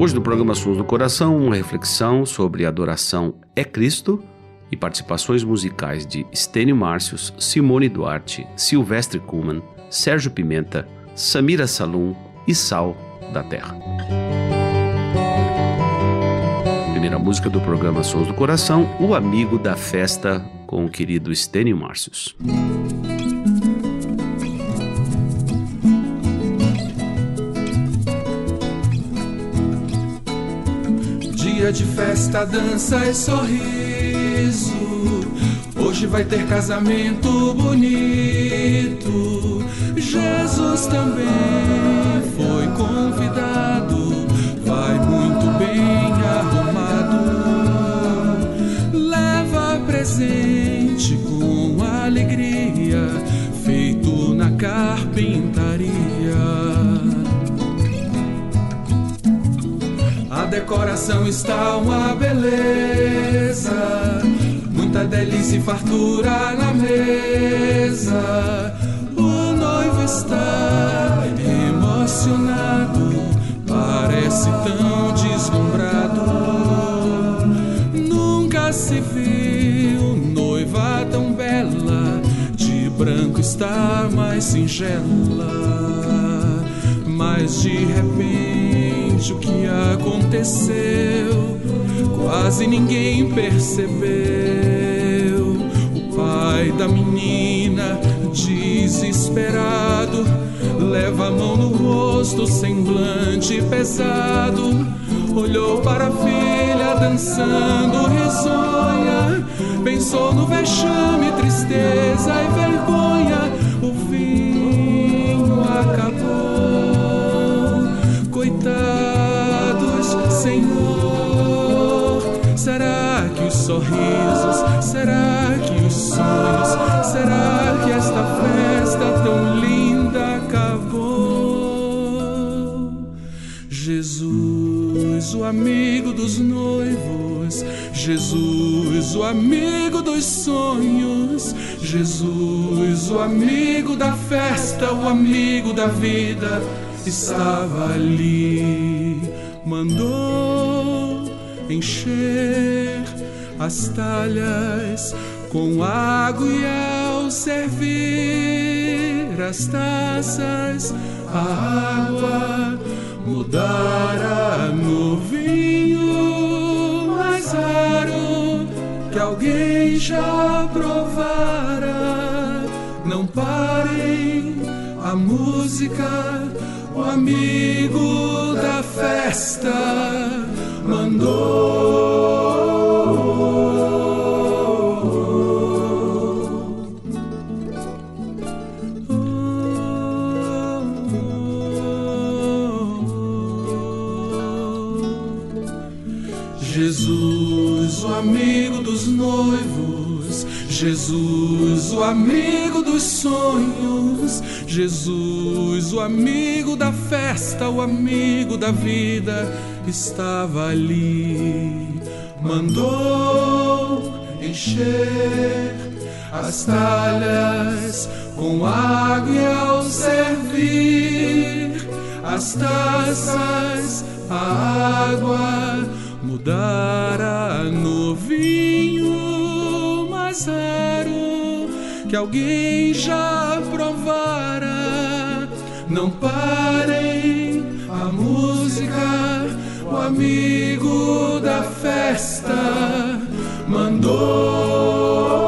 Hoje no programa Sons do Coração, uma reflexão sobre adoração é Cristo e participações musicais de Stênio Márcios, Simone Duarte, Silvestre Kuhlmann, Sérgio Pimenta, Samira Salum e Sal da Terra. Primeira música do programa Sons do Coração, O Amigo da Festa, com o querido Stênio Márcios. Dia de festa, dança e sorriso. Hoje vai ter casamento bonito. Jesus também foi convidado. Vai muito bem arrumado. Leva presente com alegria, feito na carpintaria. Decoração está uma beleza, muita delícia e fartura na mesa. O noivo está emocionado, parece tão deslumbrado. Nunca se viu noiva tão bela, de branco está mais singela, mas de repente o que aconteceu, quase ninguém percebeu. O pai da menina, desesperado, leva a mão no rosto, semblante pesado. Olhou para a filha dançando risonha, pensou no vexame, tristeza e vergonha. Amigo dos noivos, Jesus, o amigo dos sonhos, Jesus, o amigo da festa, o amigo da vida, estava ali, mandou encher as talhas com água e ao servir as taças, a água mudara no vinho que alguém já provara. Não parem a música, o amigo da festa mandou. O amigo dos sonhos, Jesus, o amigo da festa, o amigo da vida, estava ali. Mandou encher as talhas com água e ao servir as taças, a água mudara no vinho que alguém já provara. Não parem a música, o amigo da festa mandou.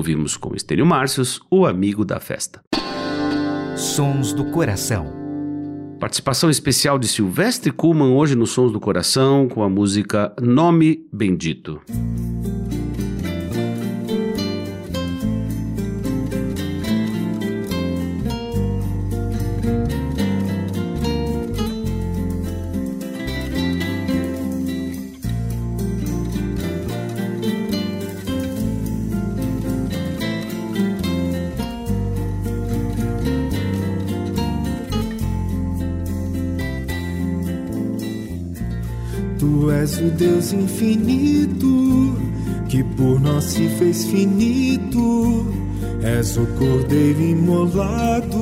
Ouvimos com Estênio Márcios, o amigo da festa. Sons do Coração. Participação especial de Silvestre Kuhlmann hoje nos Sons do Coração com a música Nome Bendito. Deus infinito, que por nós se fez finito, és o Cordeiro imolado.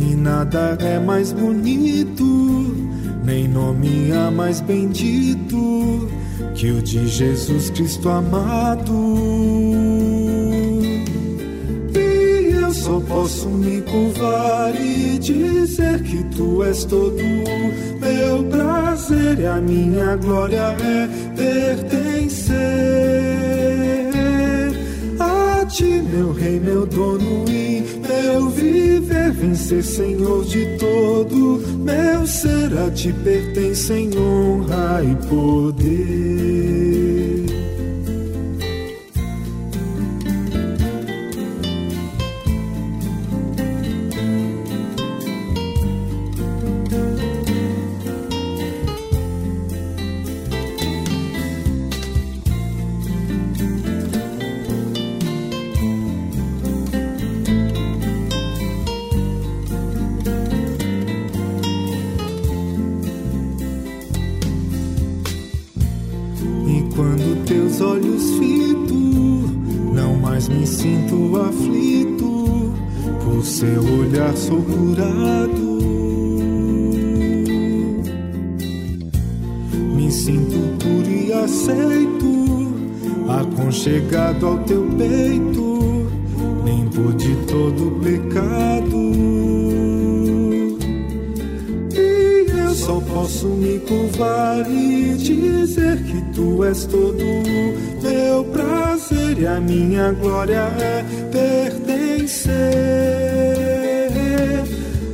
E nada é mais bonito, nem nome há mais bendito que o de Jesus Cristo amado. Só posso me curvar e dizer que tu és todo meu prazer e a minha glória é pertencer a ti, meu rei, meu dono e meu viver, vencer, Senhor de todo, meu ser a ti em honra e poder. Posso me curvar e dizer que tu és todo meu prazer e a minha glória é pertencer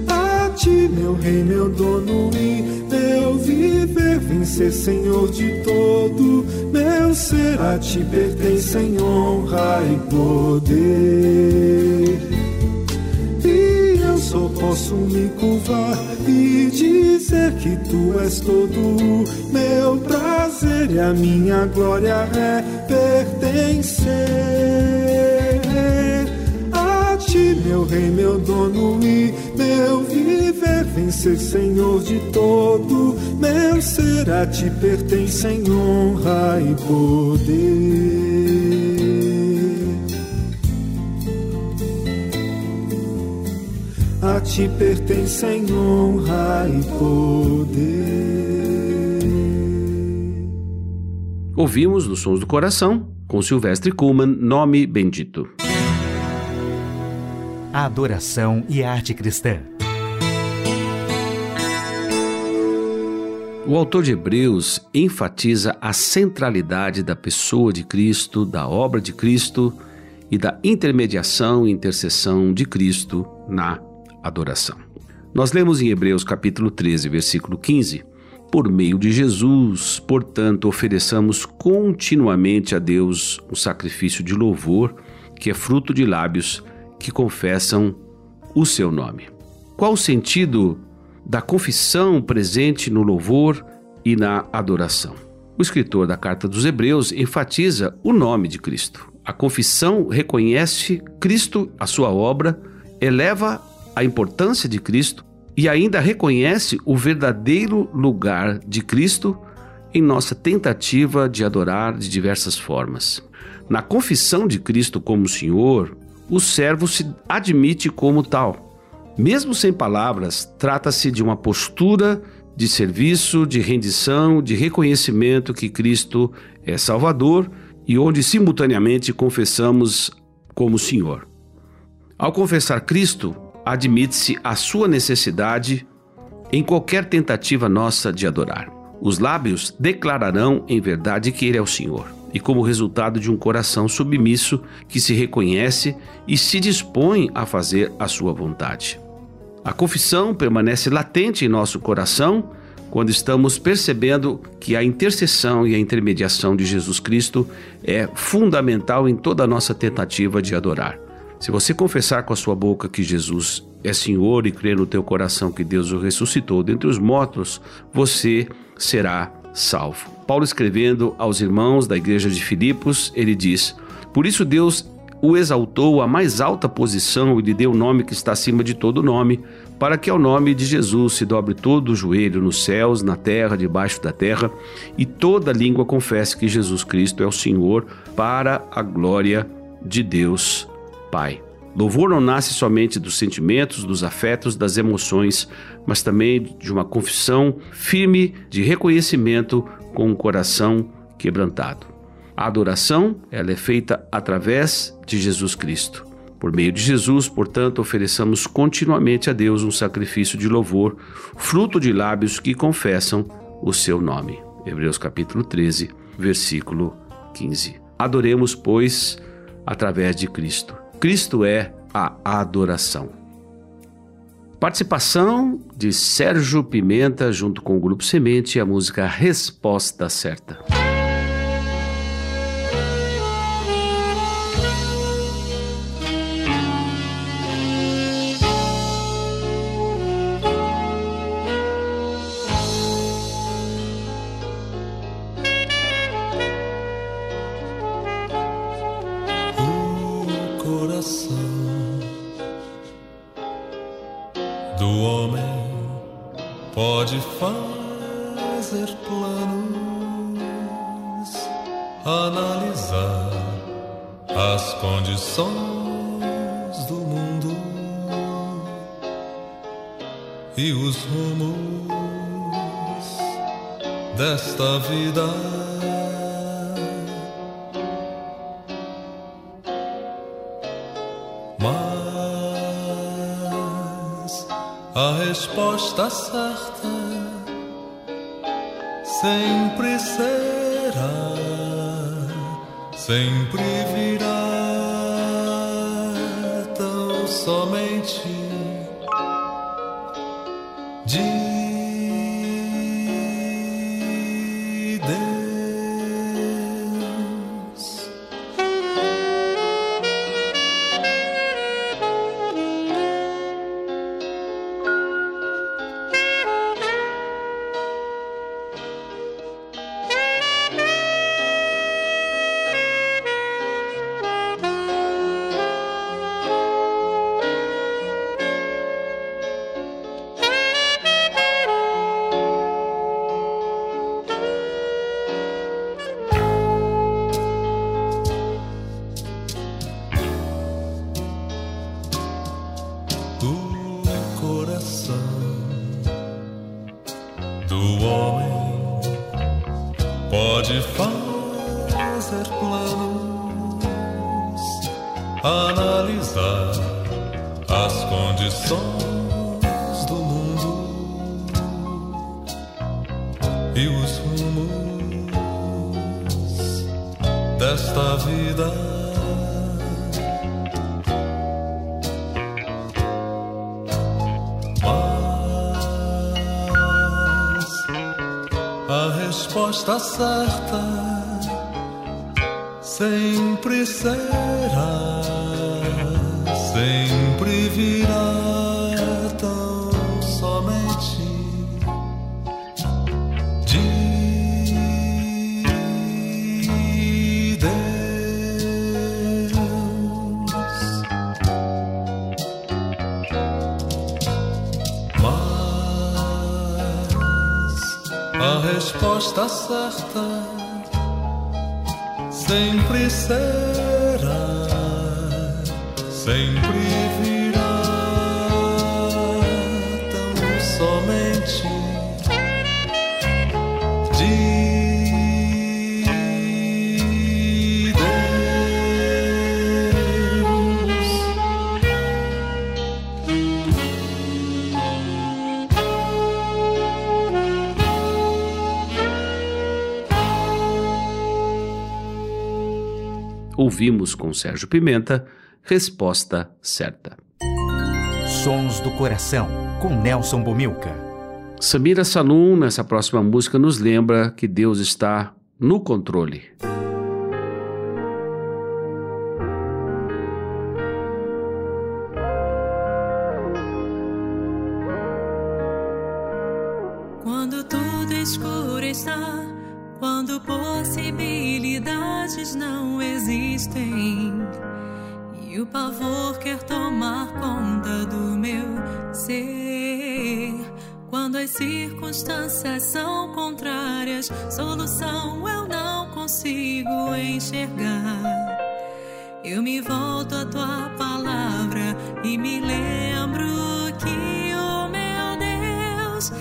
a ti, meu rei, meu dono e meu viver, vencer, Senhor de todo meu ser, a ti pertence em honra e poder. E eu só posso me curvar e dizer que tu és todo meu prazer e a minha glória é pertencer a ti, meu rei, meu dono e meu viver, vencer, Senhor de todo meu ser, a ti pertence em honra e poder. Ti pertencem honra e poder. Ouvimos nos Sons do Coração com Silvestre Kuhlmann, Nome Bendito. A adoração e a arte cristã. O autor de Hebreus enfatiza a centralidade da pessoa de Cristo, da obra de Cristo e da intermediação e intercessão de Cristo na adoração. Nós lemos em Hebreus capítulo 13, versículo 15: Por meio de Jesus, portanto, ofereçamos continuamente a Deus um sacrifício de louvor, que é fruto de lábios que confessam o seu nome. qual o sentido da confissão presente no louvor e na adoração? O escritor da Carta dos Hebreus enfatiza o nome de Cristo. A confissão reconhece Cristo, a sua obra, eleva a importância de Cristo e ainda reconhece o verdadeiro lugar de Cristo em nossa tentativa de adorar de diversas formas. Na confissão de Cristo como Senhor, o servo se admite como tal. Mesmo sem palavras, trata-se de uma postura de serviço, de rendição, de reconhecimento que Cristo é Salvador e onde simultaneamente confessamos como Senhor. Ao confessar Cristo, admite-se a sua necessidade em qualquer tentativa nossa de adorar. Os lábios declararão em verdade que Ele é o Senhor, e como resultado de um coração submisso que se reconhece e se dispõe a fazer a sua vontade. A confissão permanece latente em nosso coração quando estamos percebendo que a intercessão e a intermediação de Jesus Cristo é fundamental em toda a nossa tentativa de adorar. Se você confessar com a sua boca que Jesus é Senhor e crer no teu coração que Deus o ressuscitou dentre os mortos, você será salvo. Paulo escrevendo aos irmãos da igreja de Filipos, ele diz: Por isso Deus o exaltou à mais alta posição e lhe deu o nome que está acima de todo nome, para que ao nome de Jesus se dobre todo o joelho nos céus, na terra, debaixo da terra, e toda língua confesse que Jesus Cristo é o Senhor, para a glória de Deus Pai. Louvor não nasce somente dos sentimentos, dos afetos, das emoções, mas também de uma confissão firme de reconhecimento com um coração quebrantado. A adoração, ela é feita através de Jesus Cristo. Por meio de Jesus, portanto, ofereçamos continuamente a Deus um sacrifício de louvor, fruto de lábios que confessam o seu nome. Hebreus capítulo 13, versículo 15. Adoremos, pois, através de Cristo. Cristo é a adoração. Participação de Sérgio Pimenta junto com o Grupo Semente e a música Resposta Certa. Desta vida. Mas a resposta certa sempre será, sempre virá tão somente resposta certa sempre será, sempre virá resposta certa sempre será, sempre virá Ouvimos com Sérgio Pimenta, Resposta Certa. Sons do Coração, com Nelson Bomilca. Samira Salum, nessa próxima música, nos lembra que Deus está no controle. Possibilidades não existem e o pavor quer tomar conta do meu ser. Quando as circunstâncias são contrárias, solução eu não consigo enxergar. Eu me volto à tua palavra e me lembro que o meu Deus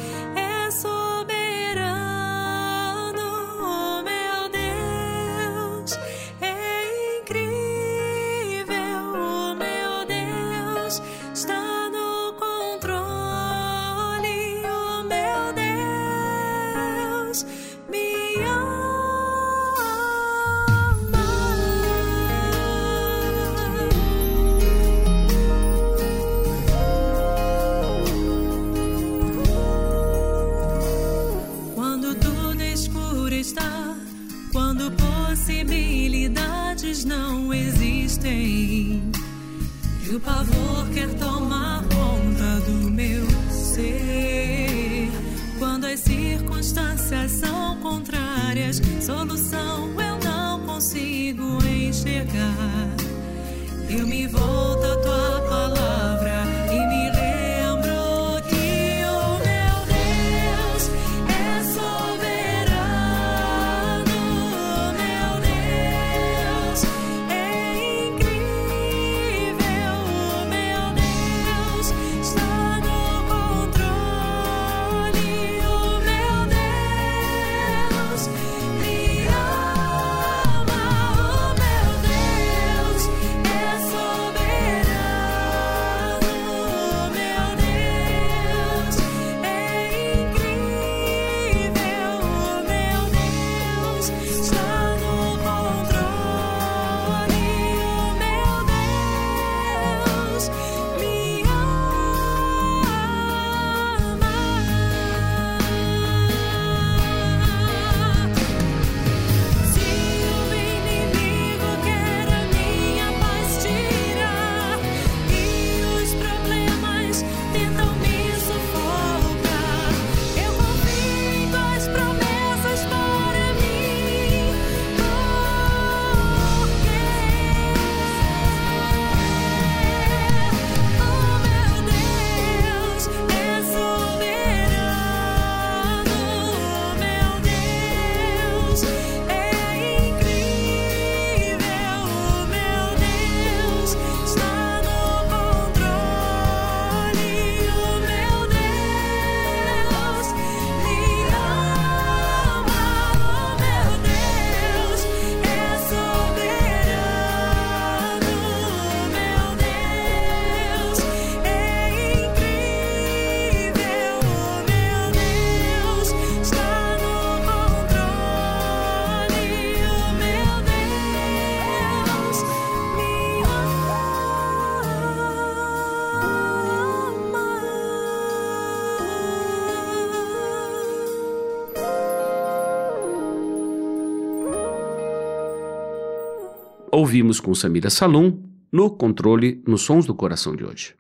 Ouvimos com Samira Salum, no controle, nos Sons do Coração de hoje.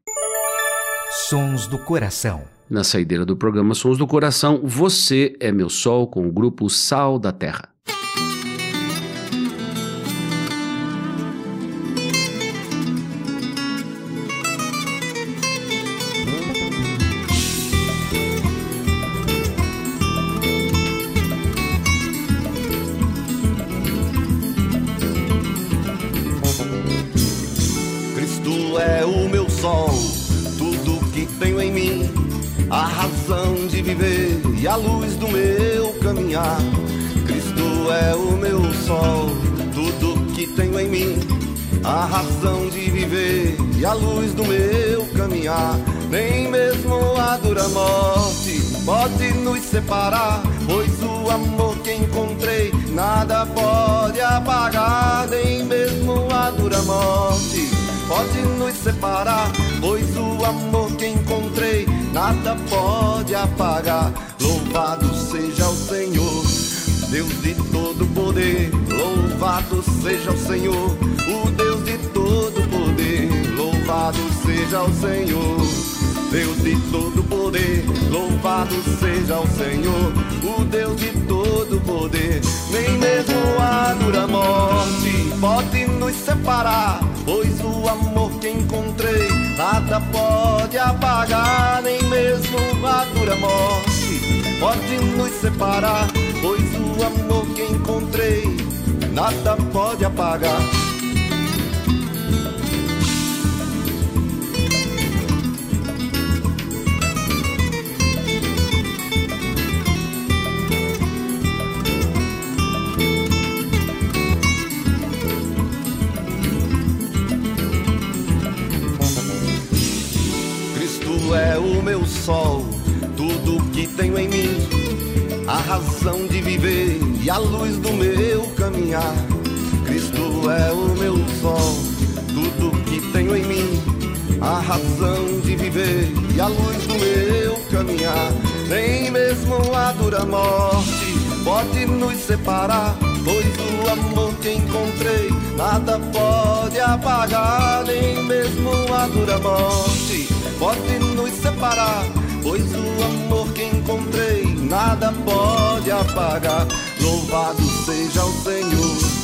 Sons do Coração. Na saideira do programa Sons do Coração, Você é Meu Sol, com o grupo Sal da Terra. Sol, tudo que tenho em mim, a razão de viver e a luz do meu caminhar. Cristo é o meu sol, tudo que tenho em mim, a razão de viver e a luz do meu caminhar. Nem mesmo a dura morte pode nos separar, pois o amor que encontrei nada pode apagar, nem mesmo a dura morte pode nos separar, pois o amor que encontrei nada pode apagar. Louvado seja o Senhor, Deus de todo poder. Louvado seja o Senhor, o Deus de todo poder. Louvado seja o Senhor. Deus de todo poder, louvado seja o Senhor, o Deus de todo poder. Nem mesmo a dura morte pode nos separar, nada pode apagar. Nem mesmo a dura morte pode nos separar, pois o amor que encontrei nada pode apagar. Tenho em mim, a razão de viver e a luz do meu caminhar. Cristo é o meu sol, tudo que tenho em mim, a razão de viver e a luz do meu caminhar. Nem mesmo a dura morte pode nos separar, pois o amor que encontrei nada pode apagar. Nem mesmo a dura morte pode nos separar, pois o amor que encontrei nada pode apagar. Louvado seja o Senhor.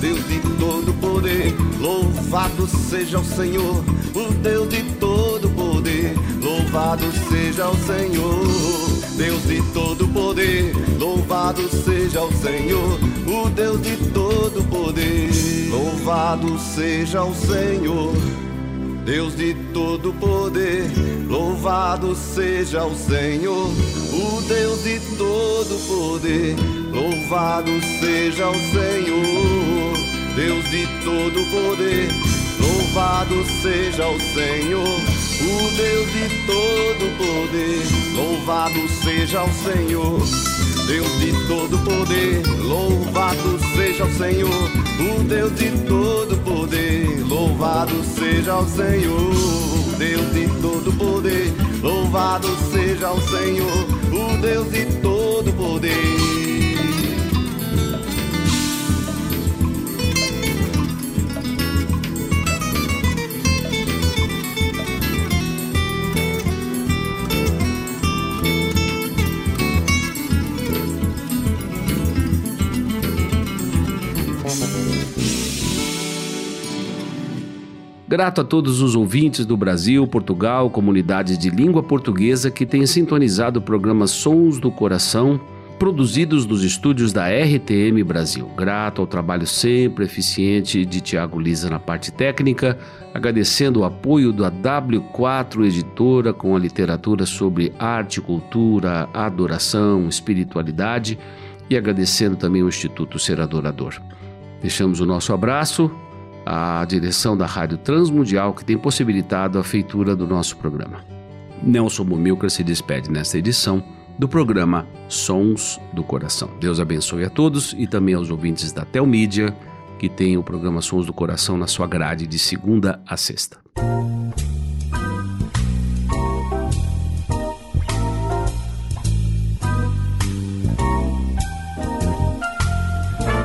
Deus de todo poder, louvado seja o Senhor, o Deus de todo poder, louvado seja o Senhor, Deus de todo poder, louvado seja o Senhor, o Deus de todo poder, louvado seja o Senhor. Deus de todo poder, louvado seja o Senhor, o Deus de todo poder, louvado seja o Senhor, Deus de todo poder, louvado seja o Senhor, o Deus de todo poder, louvado seja o Senhor. Deus de todo poder, louvado seja o Senhor, o Deus de todo poder, louvado seja o Senhor, Deus de todo poder, louvado seja o Senhor, o Deus de todo poder. Grato a todos os ouvintes do Brasil, Portugal, comunidades de língua portuguesa que têm sintonizado o programa Sons do Coração, produzidos nos estúdios da RTM Brasil. Grato ao trabalho sempre eficiente de Tiago Lisa na parte técnica, agradecendo o apoio da W4 Editora com a literatura sobre arte, cultura, adoração, espiritualidade e agradecendo também o Instituto Ser Adorador. Deixamos o nosso abraço à direção da Rádio Transmundial que tem possibilitado a feitura do nosso programa. Nelson Bumilcar se despede nesta edição do programa Sons do Coração. Deus abençoe a todos e também aos ouvintes da Telmídia que tem o programa Sons do Coração na sua grade de segunda a sexta.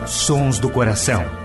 Sons do Coração.